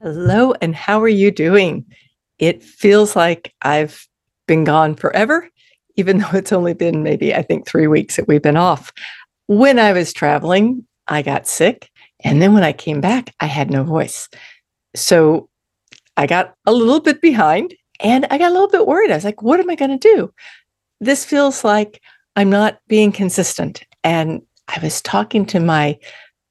Hello, and how are you doing? It feels like I've been gone forever, even though it's only been maybe, I think, three weeks that we've been off. When I was traveling, I got sick. And then when I came back, I had no voice. So I got a little bit behind and I got a little bit worried. I was like, what am I going to do? This feels like I'm not being consistent. And I was talking to my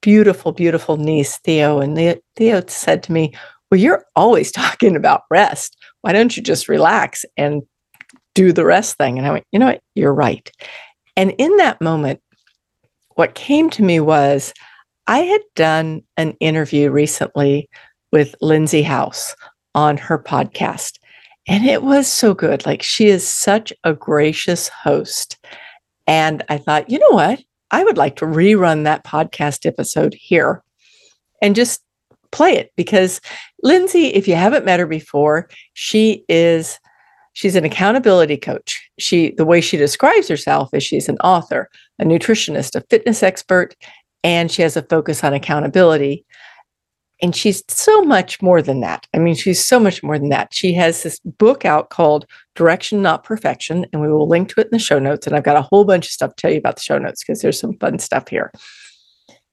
beautiful, beautiful niece, Theo. And Theo said to me, Well, you're always talking about rest. Why don't you just relax and do the rest thing? And I went, You know what? You're right. And in that moment, what came to me was I had done an interview recently with Lindsey House on her podcast. And it was so good. Like, she is such a gracious host. And I thought, you know what? I would like to rerun that podcast episode here and just play it because Lindsey, if you haven't met her before, she is she's an accountability coach. She the way she describes herself is she's an author, a nutritionist, a fitness expert, and she has a focus on accountability. And she's so much more than that. I mean, she's so much more than that. She has this book out called Direction Not Perfection, and we will link to it in the show notes. And I've got a whole bunch of stuff to tell you about the show notes because there's some fun stuff here.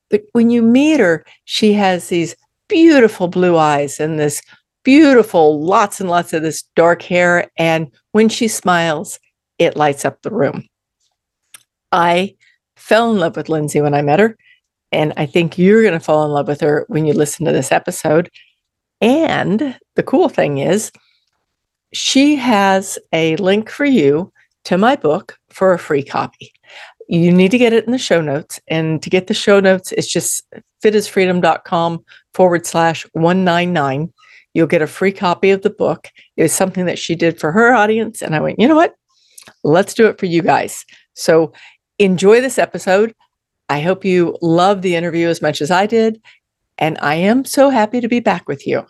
But when you meet her, she has these beautiful blue eyes and this beautiful, lots and lots of this dark hair. And when she smiles, it lights up the room. I fell in love with Lindsey when I met her. And I think you're going to fall in love with her when you listen to this episode. And the cool thing is, she has a link for you to my book for a free copy. You need to get it in the show notes. And to get the show notes, it's just fitisfreedom.com forward slash 199. You'll get a free copy of the book. It was something that she did for her audience. And I went, you know what? Let's do it for you guys. So enjoy this episode. I hope you love the interview as much as I did. And I am so happy to be back with you.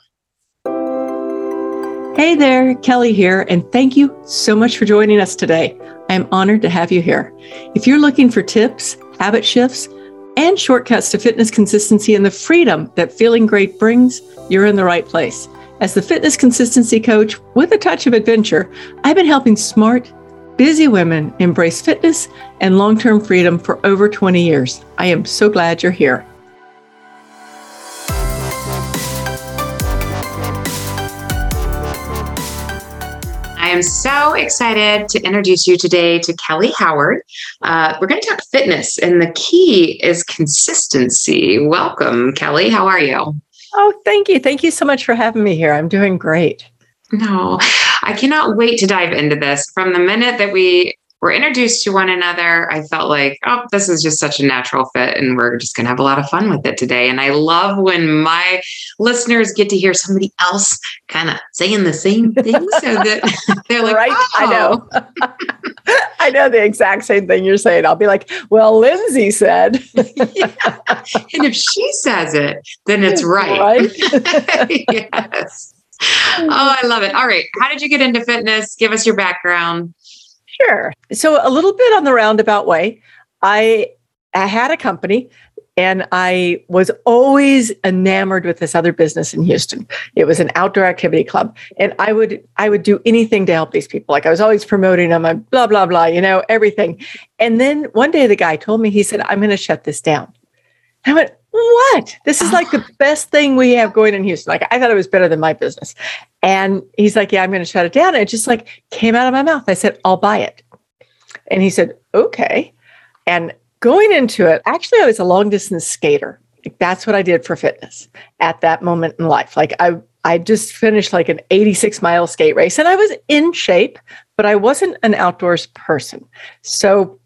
Hey there, Kelly here, and thank you so much for joining us today. I am honored to have you here. If you're looking for tips, habit shifts, and shortcuts to fitness consistency and the freedom that feeling great brings, you're in the right place. As the fitness consistency coach with a touch of adventure, I've been helping smart, busy women embrace fitness and long term freedom for over 20 years. I am so glad you're here. Am so excited to introduce you today to Kelly Howard. Uh, we're going to talk fitness, and the key is consistency. Welcome, Kelly. How are you? Oh, thank you. Thank you so much for having me here. I'm doing great. No, I cannot wait to dive into this. From the minute that we were introduced to one another, I felt like, oh, this is just such a natural fit, and we're just going to have a lot of fun with it today. And I love when my listeners get to hear somebody else kind of saying the same thing so that they're like, right, oh. I know. Oh. I know the exact same thing you're saying. I'll be like, well, Lindsey said. yeah. And if she says it, then it's right. right? yes. Oh, I love it. All right. How did you get into fitness? Give us your background. Sure. So, a little bit on the roundabout way. I, I had a company and I was always enamored with this other business in Houston. It was an outdoor activity club, and I would I would do anything to help these people. Like I was always promoting them, and blah blah blah, you know, everything. And then one day the guy told me, he said, "I'm going to shut this down." I went, what? This is like the best thing we have going in Houston. Like I thought it was better than my business. And he's like, Yeah, I'm going to shut it down. And it just like came out of my mouth. I said, I'll buy it. And he said, Okay. And going into it, actually, I was a long distance skater. Like that's what I did for fitness at that moment in life. Like I I just finished like an 86 mile skate race and I was in shape, but I wasn't an outdoors person. So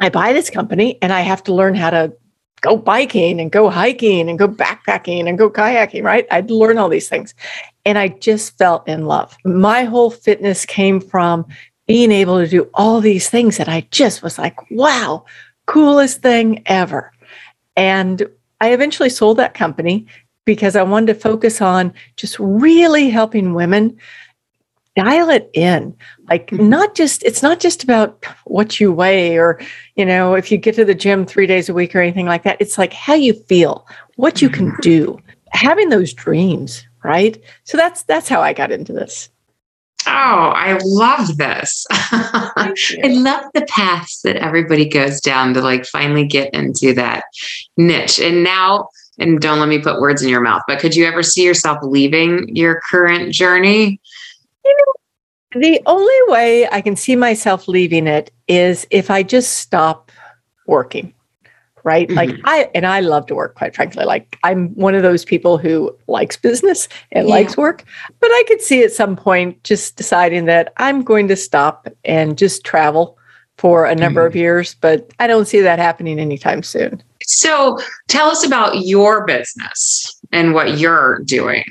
I buy this company and I have to learn how to go biking and go hiking and go backpacking and go kayaking, right? I'd learn all these things. And I just fell in love. My whole fitness came from being able to do all these things that I just was like, wow, coolest thing ever. And I eventually sold that company because I wanted to focus on just really helping women dial it in like mm-hmm. not just it's not just about what you weigh or you know if you get to the gym 3 days a week or anything like that it's like how you feel what you can mm-hmm. do having those dreams right? So that's that's how I got into this. Oh, I love this. I love the paths that everybody goes down to like finally get into that niche. And now, and don't let me put words in your mouth, but could you ever see yourself leaving your current journey? The only way I can see myself leaving it is if I just stop working right? Mm-hmm. Like I and I love to work, quite frankly. Like I'm one of those people who likes business and yeah. likes work, but I could see at some point just deciding that I'm going to stop and just travel for a number mm-hmm. of years, but I don't see that happening anytime soon. So tell us about your business and what you're doing.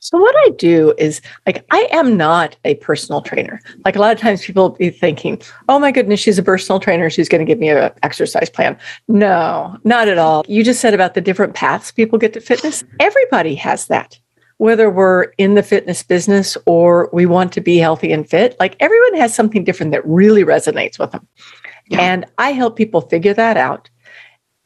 So what I do is like I am not a personal trainer. Like a lot of times people be thinking, "Oh my goodness, she's a personal trainer. She's going to give me an exercise plan." No, not at all. You just said about the different paths people get to fitness. Everybody has that. Whether we're in the fitness business or we want to be healthy and fit, like everyone has something different that really resonates with them. Yeah. And I help people figure that out.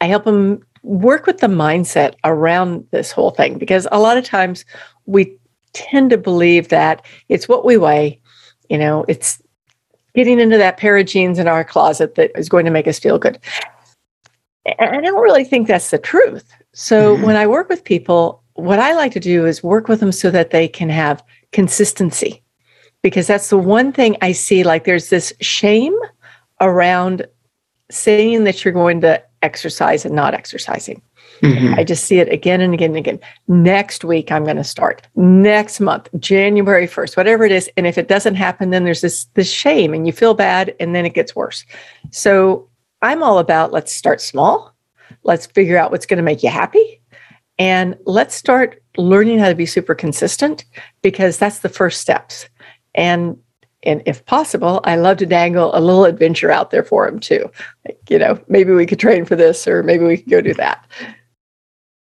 I help them work with the mindset around this whole thing because a lot of times we tend to believe that it's what we weigh, you know, it's getting into that pair of jeans in our closet that is going to make us feel good. And I don't really think that's the truth. So mm-hmm. when I work with people, what I like to do is work with them so that they can have consistency. Because that's the one thing I see like there's this shame around saying that you're going to exercise and not exercising. Mm-hmm. I just see it again and again and again. Next week, I'm going to start. Next month, January 1st, whatever it is. And if it doesn't happen, then there's this, this shame and you feel bad and then it gets worse. So I'm all about let's start small. Let's figure out what's going to make you happy. And let's start learning how to be super consistent because that's the first steps. And and if possible, I love to dangle a little adventure out there for him too. Like, you know, maybe we could train for this or maybe we could go do that.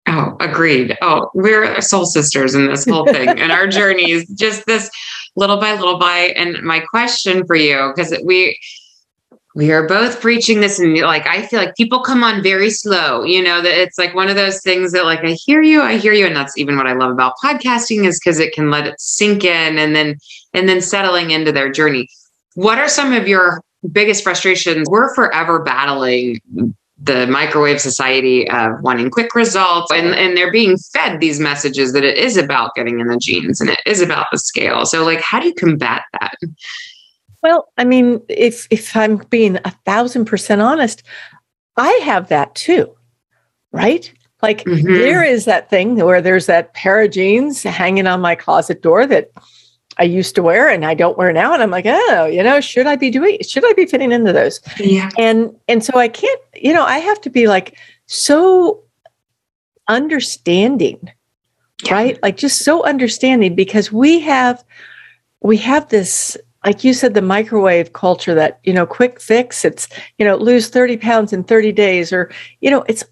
Oh, agreed. Oh, we're soul sisters in this whole thing. and our journey is just this little by little by. And my question for you, because we we are both preaching this and like i feel like people come on very slow you know that it's like one of those things that like i hear you i hear you and that's even what i love about podcasting is because it can let it sink in and then and then settling into their journey. What are some of your biggest frustrations? We're forever battling the microwave society of wanting quick results and, and they're being fed these messages that it is about getting in the jeans and it is about the scale. So like how do you combat that? Well i mean if if i'm being a thousand percent honest i have that too right? Like mm-hmm. there is that thing where there's that pair of jeans hanging on my closet door that I used to wear and I don't wear now. And I'm like, oh, you know, should I be doing, should I be fitting into those? Yeah. And, and so I can't, you know, I have to be like so understanding, yeah. right? Like just so understanding because we have, we have this, like you said, the microwave culture that, you know, quick fix, it's, you know, lose 30 pounds in 30 days or, you know, it's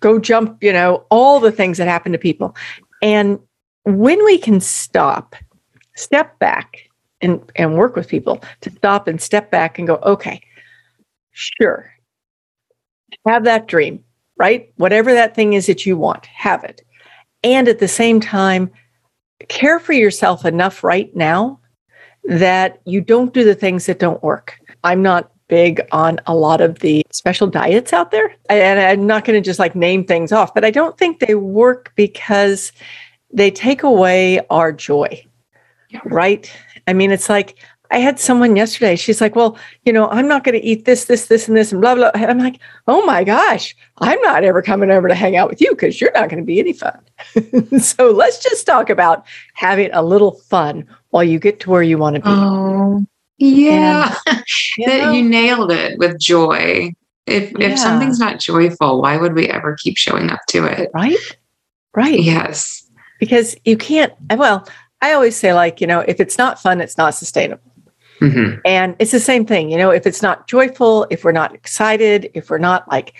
go jump, you know, all the things that happen to people. And when we can stop step back and, and work with people to stop and step back and go, okay, sure, have that dream, right? Whatever that thing is that you want, have it. And at the same time, care for yourself enough right now that you don't do the things that don't work. I'm not big on a lot of the special diets out there. And I'm not going to just like name things off, but I don't think they work because they take away our joy right? I mean, it's like I had someone yesterday. She's like, "Well, you know, I'm not going to eat this, this, this, and this, and blah blah." And I'm like, "Oh my gosh, I'm not ever coming over to hang out with you because you're not going to be any fun." so let's just talk about having a little fun while you get to where you want to be. Oh, yeah, and, you, know, you nailed it with joy. If yeah. if something's not joyful, why would we ever keep showing up to it? Right, right. Yes, because you can't. Well, I always say, like, you know, if it's not fun, it's not sustainable. Mm-hmm. And it's the same thing, you know, if it's not joyful, if we're not excited, if we're not like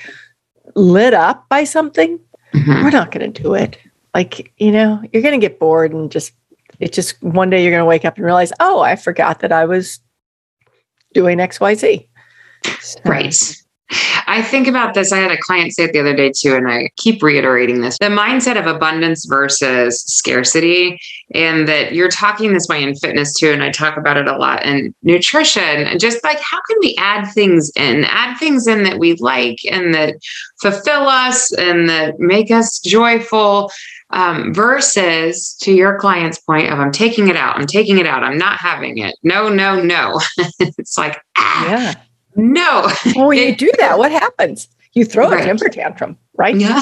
lit up by something, mm-hmm. we're not going to do it. Like, you know, you're going to get bored and just, it's just one day you're going to wake up and realize, oh, I forgot that I was doing XYZ. So, right. I think about this. I had a client say it the other day too, and I keep reiterating this the mindset of abundance versus scarcity. And that you're talking this way in fitness too. And I talk about it a lot in nutrition. And just like, how can we add things in, add things in that we like and that fulfill us and that make us joyful? Um, versus to your client's point of I'm taking it out, I'm taking it out, I'm not having it. No, no, no. it's like, ah, yeah no. well, when you do that, what happens? You throw right. a temper tantrum, right? Yeah.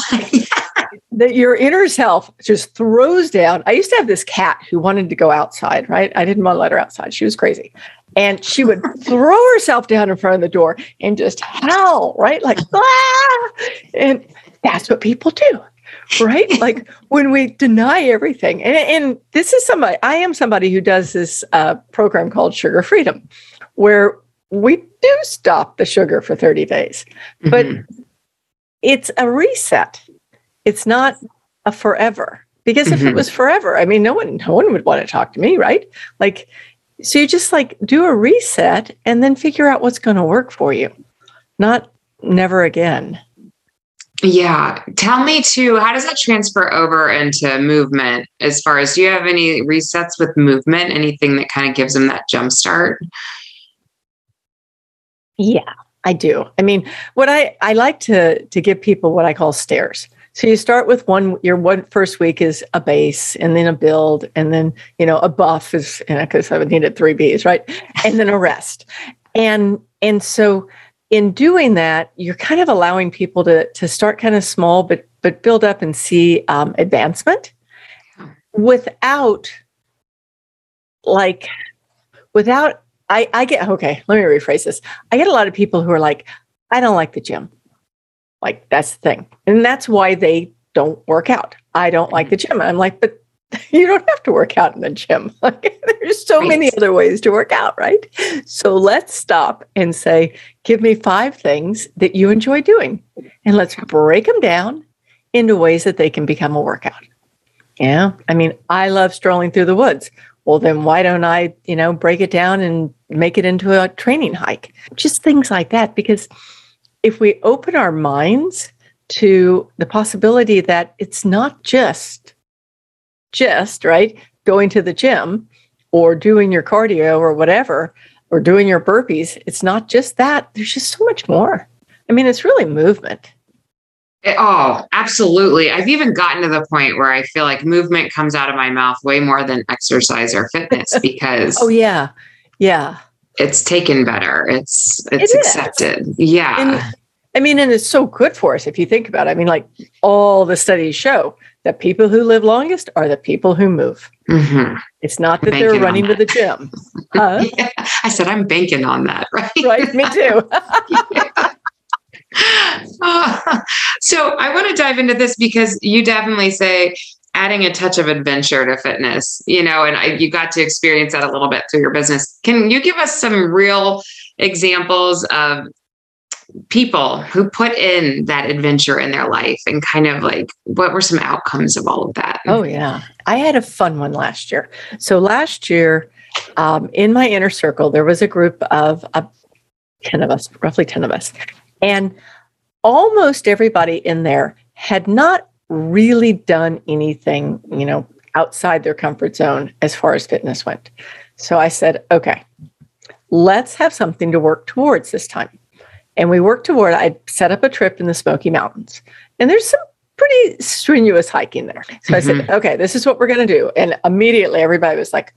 that your inner self just throws down. I used to have this cat who wanted to go outside, right? I didn't want to let her outside. She was crazy. And she would throw herself down in front of the door and just howl, right? Like, ah! And that's what people do right? like when we deny everything. And, and, this is somebody, I am somebody who does this uh, program called Sugar Freedom, where we do stop the sugar for 30 days, but mm-hmm. it's a reset. It's not a forever. Because if mm-hmm. it was forever, I mean, no one, no one would want to talk to me, right? Like, so you just like do a reset and then figure out what's going to work for you, not never again. Yeah. Tell me too, how does that transfer over into movement as far as do you have any resets with movement? Anything that kind of gives them that jump start? Yeah, I do. I mean, what I I like to to give people what I call stairs. So you start with one. Your one first week is a base, and then a build, and then you know a buff is because you know, I needed three Bs, right? And then a rest, and and so in doing that, you're kind of allowing people to to start kind of small, but but build up and see um, advancement without like without I, I get okay, let me rephrase this. I get a lot of people who are like, I don't like the gym. Like that's the thing. And that's why they don't work out. I don't like the mm-hmm. gym. I'm like, but you don't have to work out in the gym. Like, there's so right. many other ways to work out, right? So let's stop and say, give me five things that you enjoy doing. And let's break them down into ways that they can become a workout. Yeah. I mean, I love strolling through the woods well then why don't i you know break it down and make it into a training hike? Just things like that because if we open our minds to the possibility that it's not just just right going to the gym or doing your cardio or whatever or doing your burpees it's not just that there's just so much more. I mean it's really movement Oh, absolutely. I've even gotten to the point where I feel like movement comes out of my mouth way more than exercise or fitness because Oh yeah. Yeah. It's taken better. It's it's it accepted. Yeah. And, I mean, and it's so good for us if you think about it. I mean, like all the studies show that people who live longest are the people who move. Mm-hmm. It's not that banking they're running to the gym. Huh? Yeah. I said I'm banking on that, right? Right, me too. so I want to dive into this because you definitely say adding a touch of adventure to fitness, you know, and I, you got to experience that a little bit through your business. Can you give us some real examples of people who put in that adventure in their life and kind of like what were some outcomes of all of that? Oh, yeah. I had a fun one last year. So last year, um, in my inner circle, there was a group of uh, 10 of us, roughly 10 of us. And almost everybody in there had not really done anything, you know, outside their comfort zone as far as fitness went. So I said, okay, let's have something to work towards this time. And we worked toward, I set up a trip in the Smoky Mountains. And there's some pretty strenuous hiking there. So mm-hmm. I said, mm-hmm. okay, this is what we're going to do. And immediately everybody was like,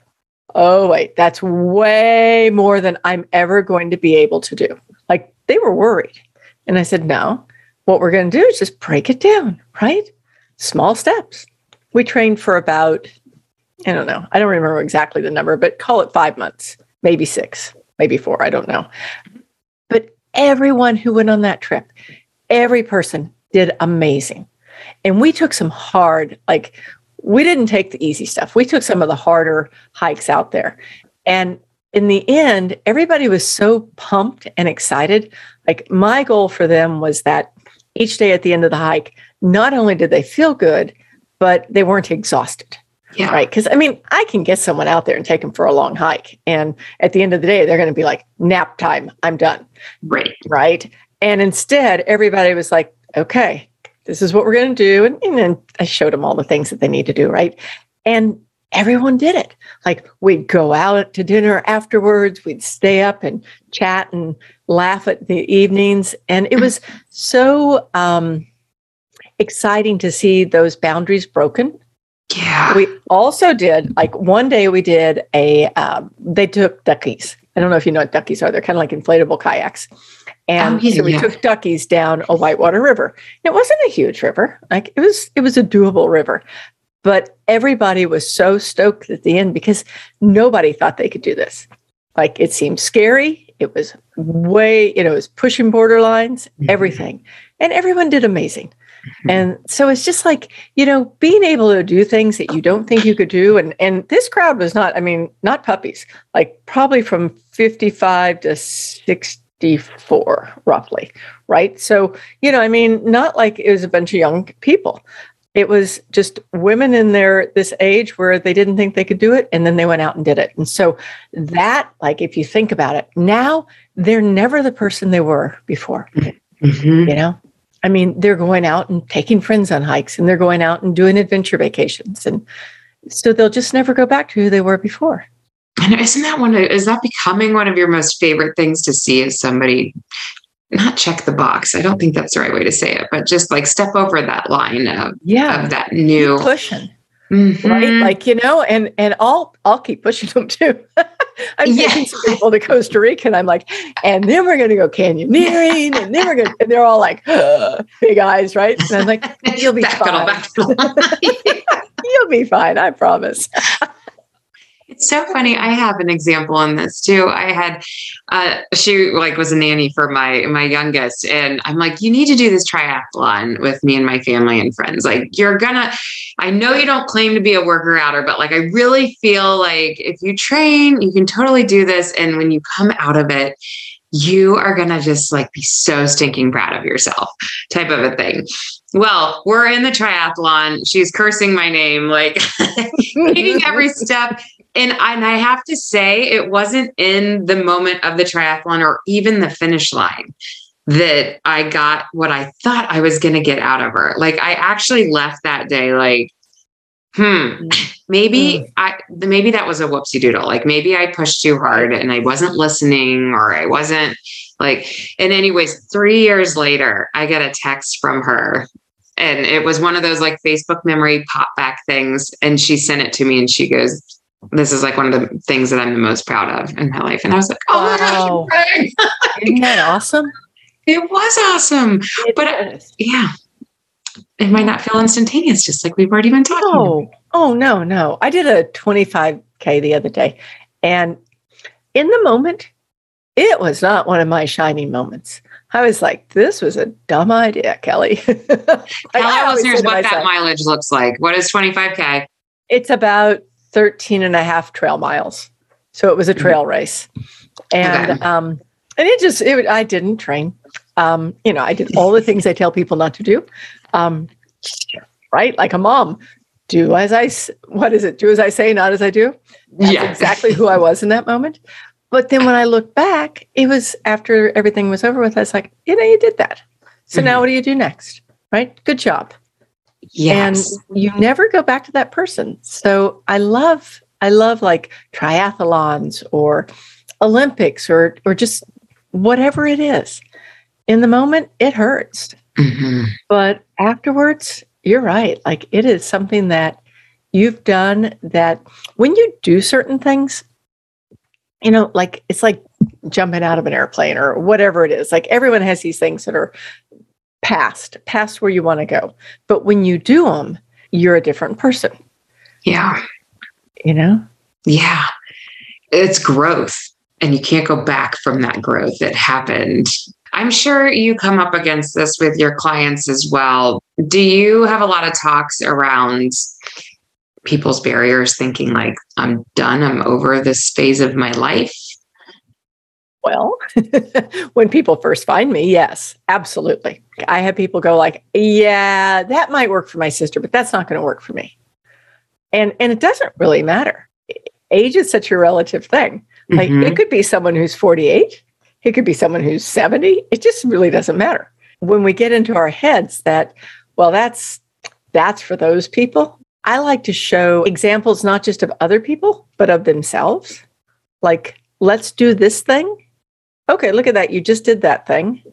oh, wait, that's way more than I'm ever going to be able to do. Like they were worried. And I said, no, what we're going to do is just break it down, right? Small steps. We trained for about, I don't know, I don't remember exactly the number, but call it five months, maybe six, maybe four, I don't know. But everyone who went on that trip, every person did amazing. And we took some hard, like, we didn't take the easy stuff. We took some of the harder hikes out there. And in the end, everybody was so pumped and excited. Like my goal for them was that each day at the end of the hike, not only did they feel good, but they weren't exhausted. Yeah. Right. Because I mean, I can get someone out there and take them for a long hike. And at the end of the day, they're going to be like, nap time, I'm done. Right. Right. And instead, everybody was like, okay, this is what we're going to do. And, and then I showed them all the things that they need to do, right? And everyone did it. Like we'd go out to dinner afterwards, we'd stay up and chat and laugh at the evenings. And it was so um, exciting to see those boundaries broken. Yeah. We also did, like one day we did a, um, they took duckies. I don't know if you know what duckies are. They're kind of like inflatable kayaks. And Oh, yeah, so we yeah. took duckies down a whitewater river. It wasn't a huge river. Like it was, it was a doable river. But everybody was so stoked at the end because nobody thought they could do this. Like it seemed scary. It was way, you know, it was pushing borderlines, Mhm. everything. And everyone did amazing. And so it's just like, you know, being able to do things that you don't think you could do. And and this crowd was not, I mean, not puppies, like probably from 55 to 64, roughly. Right. So, you know, I mean, not like it was a bunch of young people. It was just women in their this age where they didn't think they could do it, and then they went out and did it. And so that, like, if you think about it, now they're never the person they were before Mhm. you know i mean they're going out and taking friends on hikes and they're going out and doing adventure vacations and so they'll just never go back to who they were before And isn't that one of, is that becoming one of your most favorite things to see is somebody not check the box? I don't think that's the right way to say it, but just like step over that line of, yeah. of that new keep pushing. Mhm. right? Like you know and and i'll i'll keep pushing them too. I'm Yeah. taking some people to costa rica and i'm like and then we're going to go canyoneering and then we're to and they're all like big eyes right? And i'm like you'll be Backpedal, fine. you'll be fine i promise It's so funny. I have an example in this too. I had uh she like was a nanny for my my youngest and I'm like you need to do this triathlon with me and my family and friends. Like you're gonna I know you don't claim to be a worker outer but like I really feel like if you train you can totally do this and when you come out of it you are going to just like be so stinking proud of yourself type of a thing. Well, we're in the triathlon. She's cursing my name like hating every step and and I have to say, it wasn't in the moment of the triathlon or even the finish line that I got what I thought I was going to get out of her. Like I actually left that day like, hmm, maybe I maybe that was a whoopsie doodle. Like maybe I pushed too hard and I wasn't listening or I wasn't like. And anyways, three years later, I get a text from her. And it was one of those like Facebook memory pop back things. And she sent it to me and she goes, this is like one of the things that I'm the most proud of in my life. And I was like, oh my Wow. gosh, isn't that awesome it was awesome. It But uh, is. Yeah. It might not feel instantaneous, just like we've already been talking. about. Oh, oh no, no. I did a 25K the other day. And in the moment, it was not one of my shining moments. I was like, this was a dumb idea, Kelly. Like, Tell our listeners what that mileage looks like. What is 25K? It's about 13 and a half trail miles. So it was a Mhm. trail race. And Okay. um and it just it, I didn't train. Um, you know, I did all the things I tell people not to do. Um, right? Like a mom. Do as I what is it? Do as I say, not as I do. That's Yeah. exactly who I was in that moment. But then when I look back, it was after everything was over with, I was like, you know, you did that. So now Mhm. what do you do next? Right? Good job. Yes. And you never go back to that person. So I love, I love like triathlons or Olympics or or just whatever it is. In the moment, it hurts. Mhm. But afterwards, you're right. Like it is something that you've done that when you do certain things, you know, like it's like jumping out of an airplane or whatever it is. Like everyone has these things that are past, past where you want to go. But when you do them, you're a different person, Yeah. you know? Yeah. It's growth. And you can't go back from that growth. It happened. I'm sure you come up against this with your clients as well. Do you have a lot of talks around people's barriers thinking like, I'm done, I'm over this phase of my life? Well, when people first find me, yes, absolutely. I have people go like, "Yeah, that might work for my sister, but that's not going to work for me." And and it doesn't really matter. Age is such a relative thing. Like Mhm. it could be someone who's 48 it could be someone who's 70. It just really doesn't matter. When we get into our heads that, well, that's that's for those people. I like to show examples not just of other people, but of themselves. Like, let's do this thing. Okay, look at that. You just did that thing.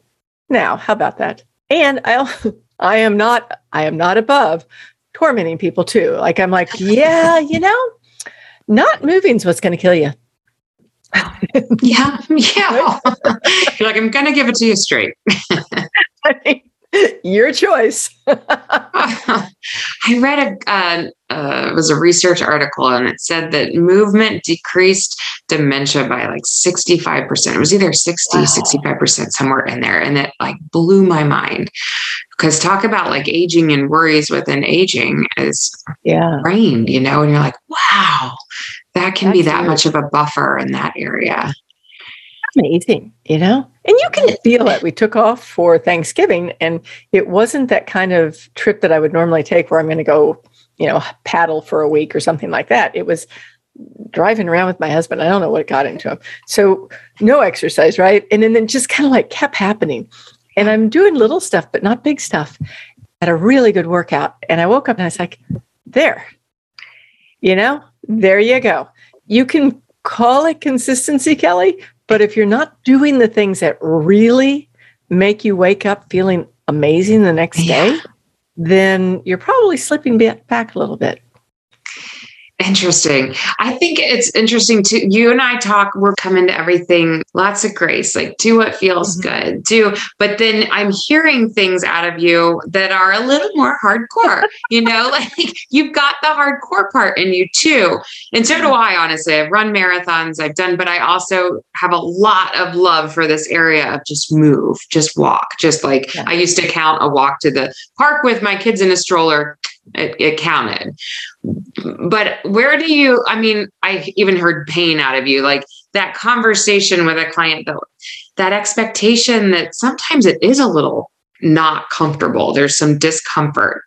Now, how about that? And I I am not I am not above tormenting people too. Like I'm like, yeah, you know, not moving's what's going to kill you. yeah, yeah. You're like, I'm going to give it to you straight. I mean, your choice. I read a uh, uh, was a research article and it said that movement decreased dementia by like 65%. It was either 60, wow. 65% somewhere in there. And it like blew my mind because talk about like aging and worries within aging is yeah brain, you know, and you're like, wow, that can That's be that much of a buffer in that area amazing, you know? And you can feel it. We took off for Thanksgiving, and it wasn't that kind of trip that I would normally take where I'm going to go, you know, paddle for a week or something like that. It was driving around with my husband. I don't know what got into him. So no exercise, right? And then it just kind of like kept happening. And I'm doing little stuff, but not big stuff. Had a really good workout. And I woke up and I was like, there, you know, there you go. You can call it consistency, Kelly, but if you're not doing the things that really make you wake up feeling amazing the next yeah. day, then you're probably slipping back a little bit. Interesting. I think it's interesting too. You and I talk, we're coming to everything, lots of grace, like do what feels mm-hmm. good, do. But then I'm hearing things out of you that are a little more hardcore, you know, like you've got the hardcore part in you too. And so do I, honestly. I've run marathons, I've done, but I also have a lot of love for this area of just move, just walk, just like yeah. I used to count a walk to the park with my kids in a stroller it, it, counted. But where do you, I mean, I even heard pain out of you, like that conversation with a client, though, that expectation that sometimes it is a little not comfortable. There's some discomfort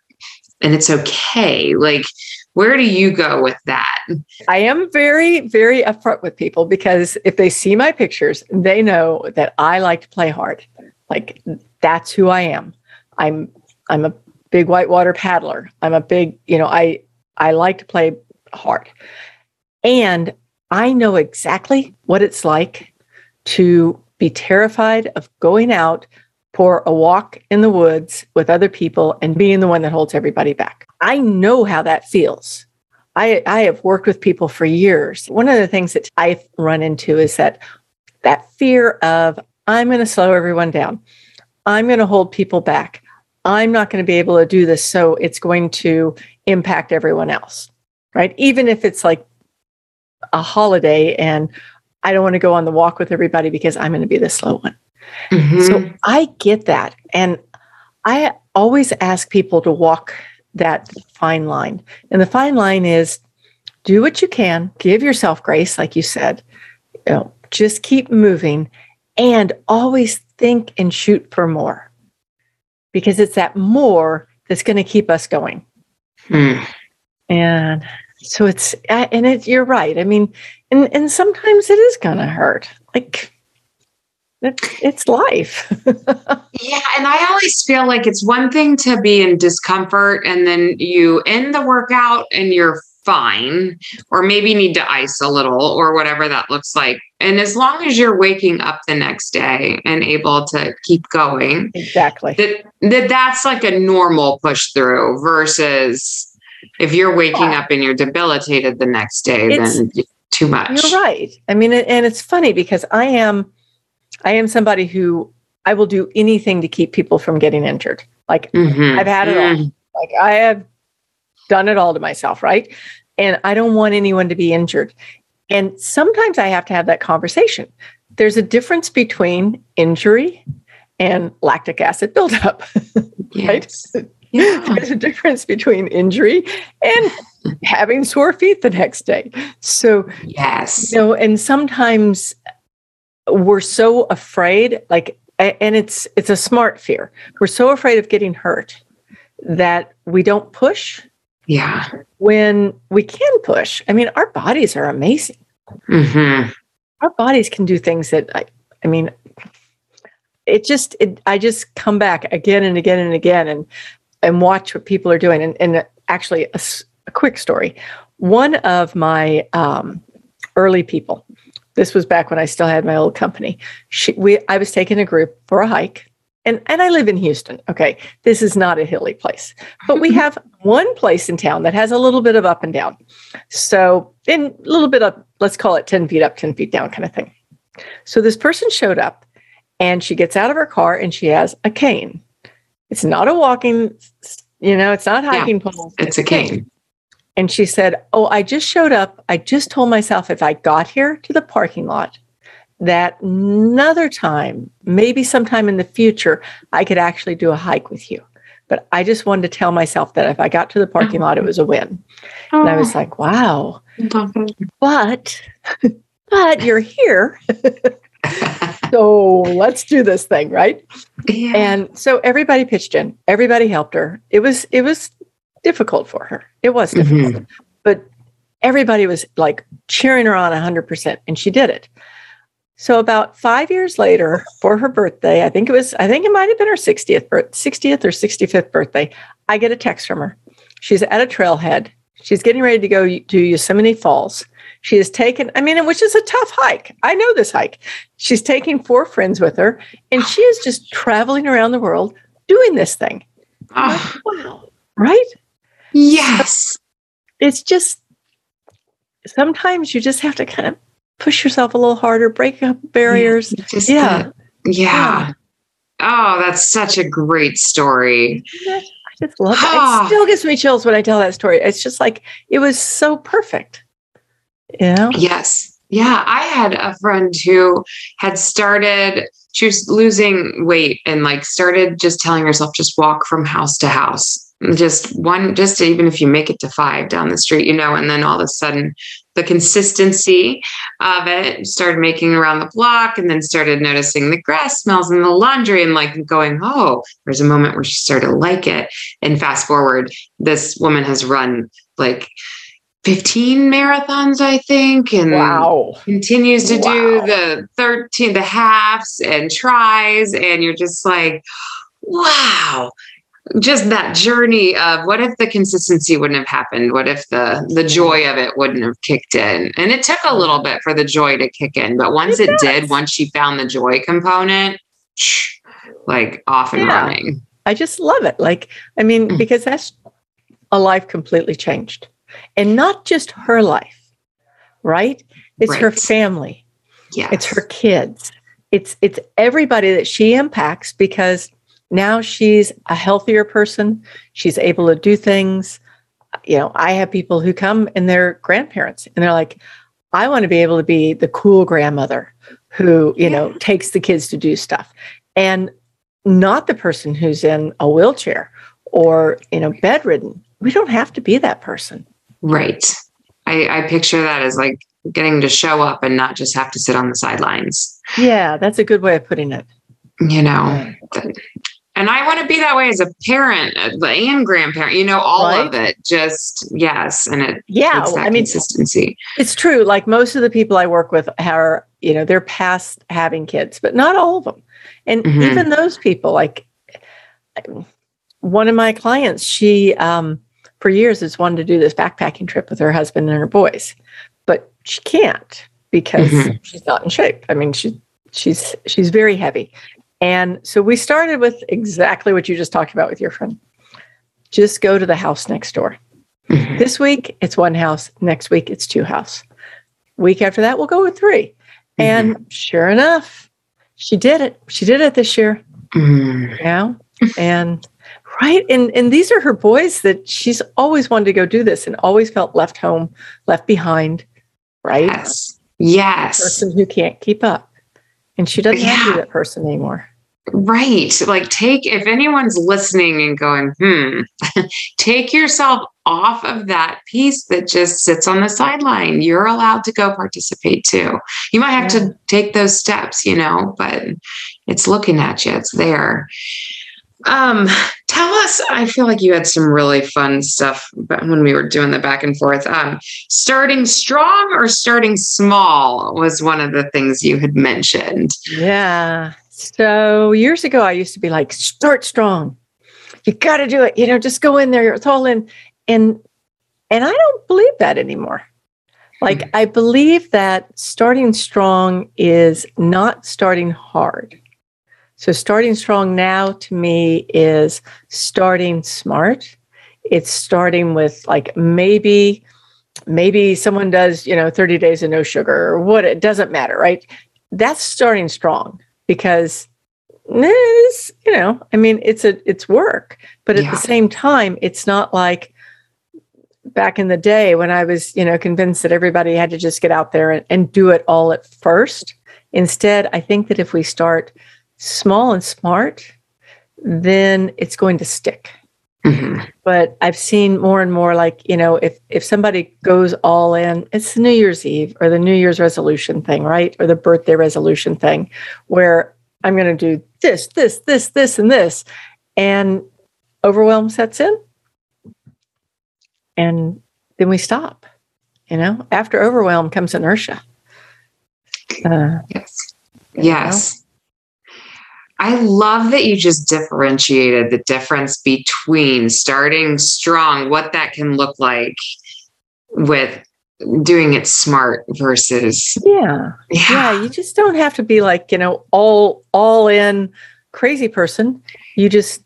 and it's okay. Like, where do you go with that? I am very, very upfront with people because if they see my pictures, they know that I like to play hard. Like that's who I am. I'm I'm a big whitewater paddler. I'm a big, you know, I I like to play hard. And I know exactly what it's like to be terrified of going out for a walk in the woods with other people and being the one that holds everybody back. I know how that feels. I, I have worked with people for years. One of the things that I've run into is that that fear of I'm going to slow everyone down. I'm going to hold people back. I'm not going to be able to do this. So it's going to impact everyone else, right? Even if it's like a holiday and I don't want to go on the walk with everybody because I'm going to be the slow one. Mm-hmm. So I get that. And I always ask people to walk that fine line. And the fine line is do what you can, give yourself grace, like you said, you know, just keep moving and always think and shoot for more because it's that more that's going to keep us going. Hmm. And so it's, and it, you're right. I mean, and, and sometimes it is going to hurt. Like, it's life. yeah. And I always feel like it's one thing to be in discomfort and then you end the workout and you're fine, or maybe need to ice a little, or whatever that looks like. And as long as you're waking up the next day and able to keep going, exactly, that, that that's like a normal push through versus if you're waking yeah. up and you're debilitated the next day, it's, then too much. You're right. I mean, and it's funny because I am, I am somebody who I will do anything to keep people from getting injured. Like mm-hmm. I've had it mm-hmm. all. Like I have done it all to myself, right? And I don't want anyone to be injured. And sometimes I have to have that conversation. There's a difference between injury and lactic acid buildup, right? Yeah. There's a difference between injury and having sore feet the next day. So, yes. You know, and sometimes we're so afraid, like, and it's it's a smart fear. We're so afraid of getting hurt that we don't push yeah. When we can push, I mean, our bodies are amazing. Mm-hmm. Our bodies can do things that I, I mean, it just it, I just come back again and again and again and and watch what people are doing. And, and actually, a, a quick story. One of my um, early people, this was back when I still had my old company. She, we, I was taking a group for a hike, and and I live in Houston. Okay, this is not a hilly place, but we have one place in town that has a little bit of up and down. So, in a little bit of let's call it ten feet up, ten feet down, kind of thing. So this person showed up, and she gets out of her car and she has a cane. It's not a walking, you know, it's not hiking yeah, pole. It's, it's a cane. cane. And she said, Oh, I just showed up. I just told myself if I got here to the parking lot, that another time, maybe sometime in the future, I could actually do a hike with you. But I just wanted to tell myself that if I got to the parking lot, it was a win. And I was oh. like, wow. But, but you're here. so let's do this thing, right? Yeah. And so everybody pitched in. Everybody helped her. It was it was difficult for her. It was difficult. Mm-hmm. But everybody was like cheering her on 100% and she did it. So about 5 years later for her birthday, I think it was I think it might have been her 60th 60th or 65th birthday, I get a text from her. She's at a trailhead. She's getting ready to go to Yosemite Falls. She has taken, I mean, which is a tough hike. I know this hike. She's taking four friends with her, and she is just traveling around the world doing this thing. Oh. wow. Right? Yes. It's just sometimes you just have to kind of push yourself a little harder, break up barriers. Yeah. Just yeah. The, yeah. yeah. Oh, that's such a great story. I just love it. It ah. still gives me chills when I tell that story. It's just like it was so perfect. Yeah. Yes. Yeah. I had a friend who had started, she was losing weight and like started just telling herself, just walk from house to house. Just one, just even if you make it to five down the street, you know, and then all of a sudden the consistency of it started making around the block and then started noticing the grass smells and the laundry and like going, oh, there's a moment where she started to like it. And fast forward, this woman has run like 15 marathons, I think, and wow. continues to wow. do the 13, the halves and tries. And you're just like, wow. Just that journey of what if the consistency wouldn't have happened? What if the the joy of it wouldn't have kicked in? And it took a little bit for the joy to kick in, but once it, it did, once she found the joy component, like off and yeah. running. I just love it. Like, I mean, mm. because that's a life completely changed and not just her life, right? It's right. her family. Yeah. It's her kids. It's it's everybody that she impacts because now she's a healthier person. She's able to do things. You know, I have people who come and they're grandparents and they're like, I want to be able to be the cool grandmother who, you yeah. know, takes the kids to do stuff. And not the person who's in a wheelchair or, you know, bedridden. We don't have to be that person. Right. I, I picture that as like getting to show up and not just have to sit on the sidelines. Yeah, that's a good way of putting it. You know, and I want to be that way as a parent uh, and grandparent, you know, all right? of it. Just yes. And it, yeah, I mean, consistency. It's true. Like most of the people I work with are, you know, they're past having kids, but not all of them. And mm-hmm. even those people, like one of my clients, she, um, for years has wanted to do this backpacking trip with her husband and her boys, but she can't because mm-hmm. she's not in shape. I mean, she she's she's very heavy. And so we started with exactly what you just talked about with your friend. Just go to the house next door. Mm-hmm. This week it's one house, next week it's two house. Week after that we'll go with 3 mm-hmm. And sure enough, she did it. She did it this year. Mm-hmm. Know? and Right. And and these are her boys that she's always wanted to go do this and always felt left home, left behind. Right. Yes. Yes. Person who can't keep up. And she doesn't yeah. have to be that person anymore. Right. Like take if anyone's listening and going, hmm, take yourself off of that piece that just sits on the sideline. You're allowed to go participate too. You might have yeah. to take those steps, you know, but it's looking at you. It's there. Um, tell us, I feel like you had some really fun stuff when we were doing the back and forth. Um, starting strong or starting small was one of the things you had mentioned. Yeah. So years ago, I used to be like, start strong. You got to do it. You know, just go in there. It's all in. And and I don't believe that anymore. Like mm-hmm. I believe that starting strong is not starting hard. So starting strong now to me is starting smart. It's starting with like maybe maybe someone does, you know, 30 days of no sugar or what it doesn't matter, right? That's starting strong because this, you know, I mean, it's a it's work, but at yeah. the same time, it's not like back in the day when I was, you know, convinced that everybody had to just get out there and, and do it all at first. Instead, I think that if we start small and smart, then it's going to stick. Mm-hmm. But I've seen more and more like, you know, if if somebody goes all in, it's the New Year's Eve or the New Year's resolution thing, right? Or the birthday resolution thing, where I'm going to do this, this, this, this, and this. And overwhelm sets in. And then we stop. You know, after overwhelm comes inertia. Uh, yes. Yes. I love that you just differentiated the difference between starting strong, what that can look like with doing it smart versus yeah. yeah yeah you just don't have to be like you know all all in crazy person you just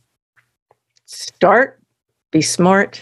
start be smart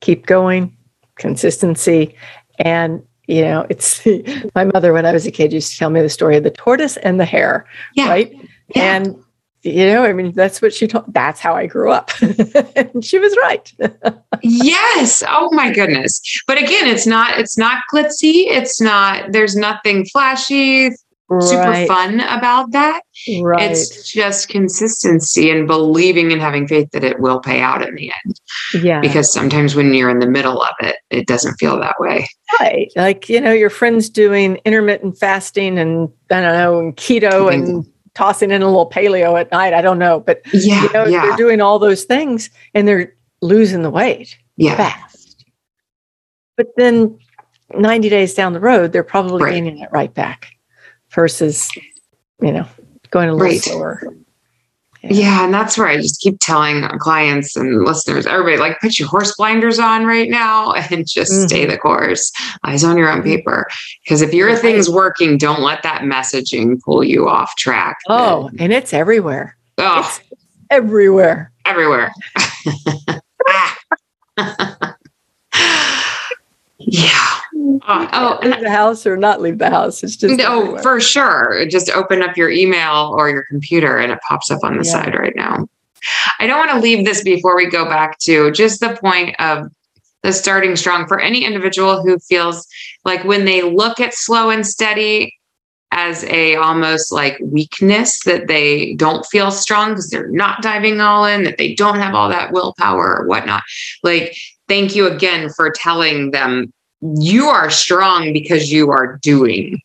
keep going consistency and you know it's my mother when i was a kid used to tell me the story of the tortoise and the hare yeah. right yeah. and you know, I mean, that's what she taught. That's how I grew up. and she was right. yes. Oh my goodness. But again, it's not, it's not glitzy. It's not, there's nothing flashy, right. super fun about that. Right. It's just consistency and believing and having faith that it will pay out in the end. Yeah. Because sometimes when you're in the middle of it, it doesn't feel that way. Right. Like, you know, your friends doing intermittent fasting and I don't know, and keto and tossing in a little paleo at night. I don't know, but yeah, you know, yeah. they're doing all those things and they're losing the weight yeah. fast. But then 90 days down the road, they're probably right. gaining it right back versus, you know, going a little right. slower. Yeah. And that's where I just keep telling clients and listeners, everybody, like put your horse blinders on right now and just mm-hmm. stay the course. Eyes on your own mm-hmm. paper. Because if your thing's working, don't let that messaging pull you off track. Oh, and it's everywhere. Oh, it's everywhere. Everywhere. yeah. Uh, oh, leave the house or not leave the house. It's just no, everywhere. for sure. Just open up your email or your computer, and it pops up on the yeah. side right now. I don't want to leave this before we go back to just the point of the starting strong for any individual who feels like when they look at slow and steady as a almost like weakness that they don't feel strong because they're not diving all in, that they don't have all that willpower or whatnot. Like, thank you again for telling them you are strong because you are doing,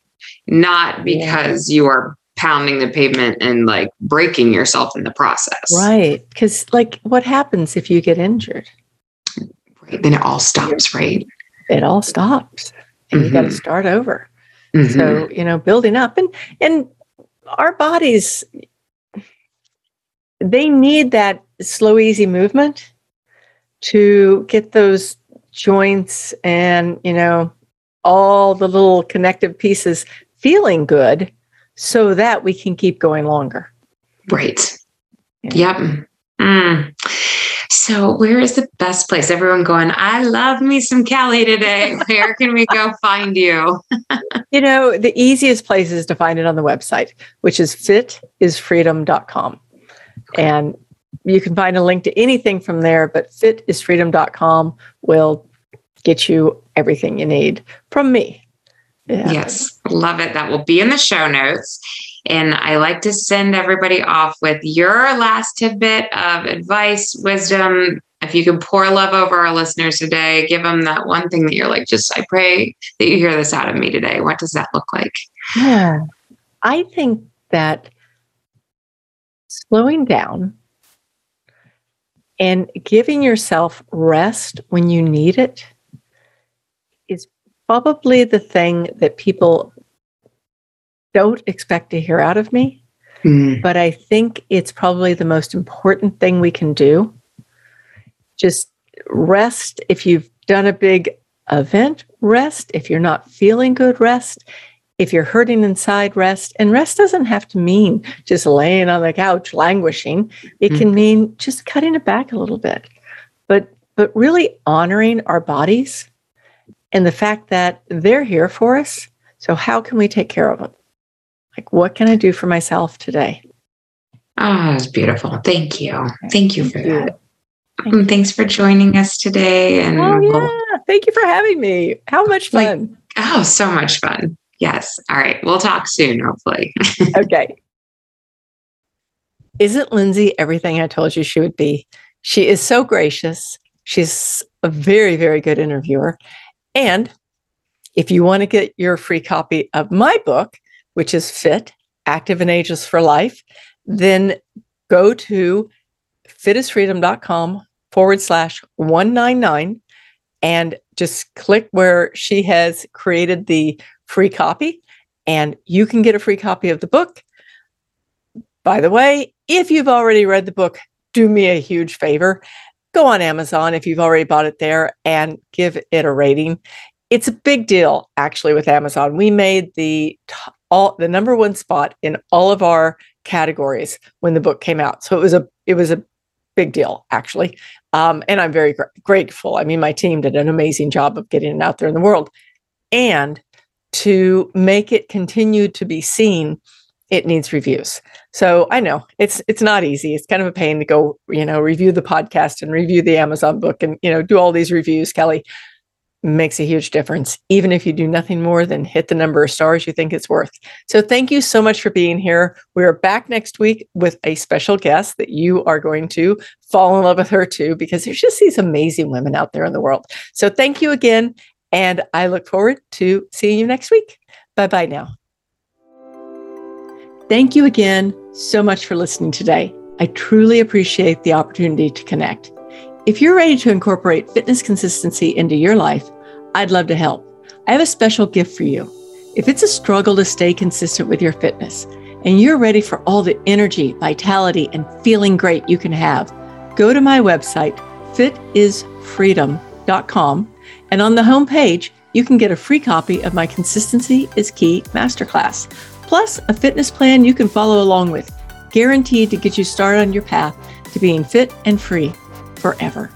not because yeah. you are pounding the pavement and like breaking yourself in the process. Right. Because, like, what happens if you get injured? Right. Then it all stops, right? It all stops. And mm-hmm. you got to start over. Mm-hmm. So, you know, building up and, and, our bodies they need that slow easy movement to get those joints and, you know, all the little connective pieces feeling good so that we can keep going longer. Right. Yeah. Yep. Mm. So, where is the best place? Everyone going, I love me some Kelly today. Where can we go find you? you know, the easiest place is to find it on the website, which is fitisfreedom.com. And you can find a link to anything from there, but fitisfreedom.com will get you everything you need from me. Yeah. Yes, love it. That will be in the show notes. And I like to send everybody off with your last tidbit of advice, wisdom. If you can pour love over our listeners today, give them that one thing that you're like, just I pray that you hear this out of me today. What does that look like? Yeah. I think that slowing down and giving yourself rest when you need it probably the thing that people don't expect to hear out of me. Mm. But I think it's probably the most important thing we can do. Just rest. If you've done a big event, rest. If you're not feeling good, rest. If you're hurting inside, rest. And rest doesn't have to mean just laying on the couch languishing. It mm. can mean just cutting it back a little bit. But but really honoring our bodies and the fact that they're here for us. So how can we take care of them? Like what can I do for myself today? Oh, that's beautiful. Thank you. Thank you for that. Thank Thanks for joining us today. And oh, yeah. We'll, thank you for having me. How much fun. Like, oh, so much fun. Yes. All right. We'll talk soon, hopefully. okay. Isn't Lindsey everything I told you she would be? She is so gracious. She's a very, very good interviewer. And if you want to get your free copy of my book, which is Fit, Active and Ageless for Life, then go to fitisfreedom.com forward slash 199 and just click where she has created the free copy and you can get a free copy of the book. By the way, if you've already read the book, do me a huge favor. Go on Amazon if you've already bought it there and give it a rating. It's a big deal actually with Amazon. We made the all the number one spot in all of our categories when the book came out. So it was a it was a big deal actually. Um, and I'm very gr- grateful. I mean, my team did an amazing job of getting it out there in the world. And to make it continue to be seen, it needs reviews. So I know it's it's not easy. It's kind of a pain to go, you know, review the podcast and review the Amazon book and you know do all these reviews. Kelly makes a huge difference, even if you do nothing more than hit the number of stars you think it's worth. So thank you so much for being here. We are back next week with a special guest that you are going to fall in love with her too, because there's just these amazing women out there in the world. So thank you again. And I look forward to seeing you next week. Bye bye now. Thank you again so much for listening today. I truly appreciate the opportunity to connect. If you're ready to incorporate fitness consistency into your life, I'd love to help. I have a special gift for you. If it's a struggle to stay consistent with your fitness and you're ready for all the energy, vitality, and feeling great you can have, go to my website, fitisfreedom.com, and on the homepage, you can get a free copy of my Consistency is Key Masterclass, plus a fitness plan you can follow along with, guaranteed to get you started on your path to being fit and free forever.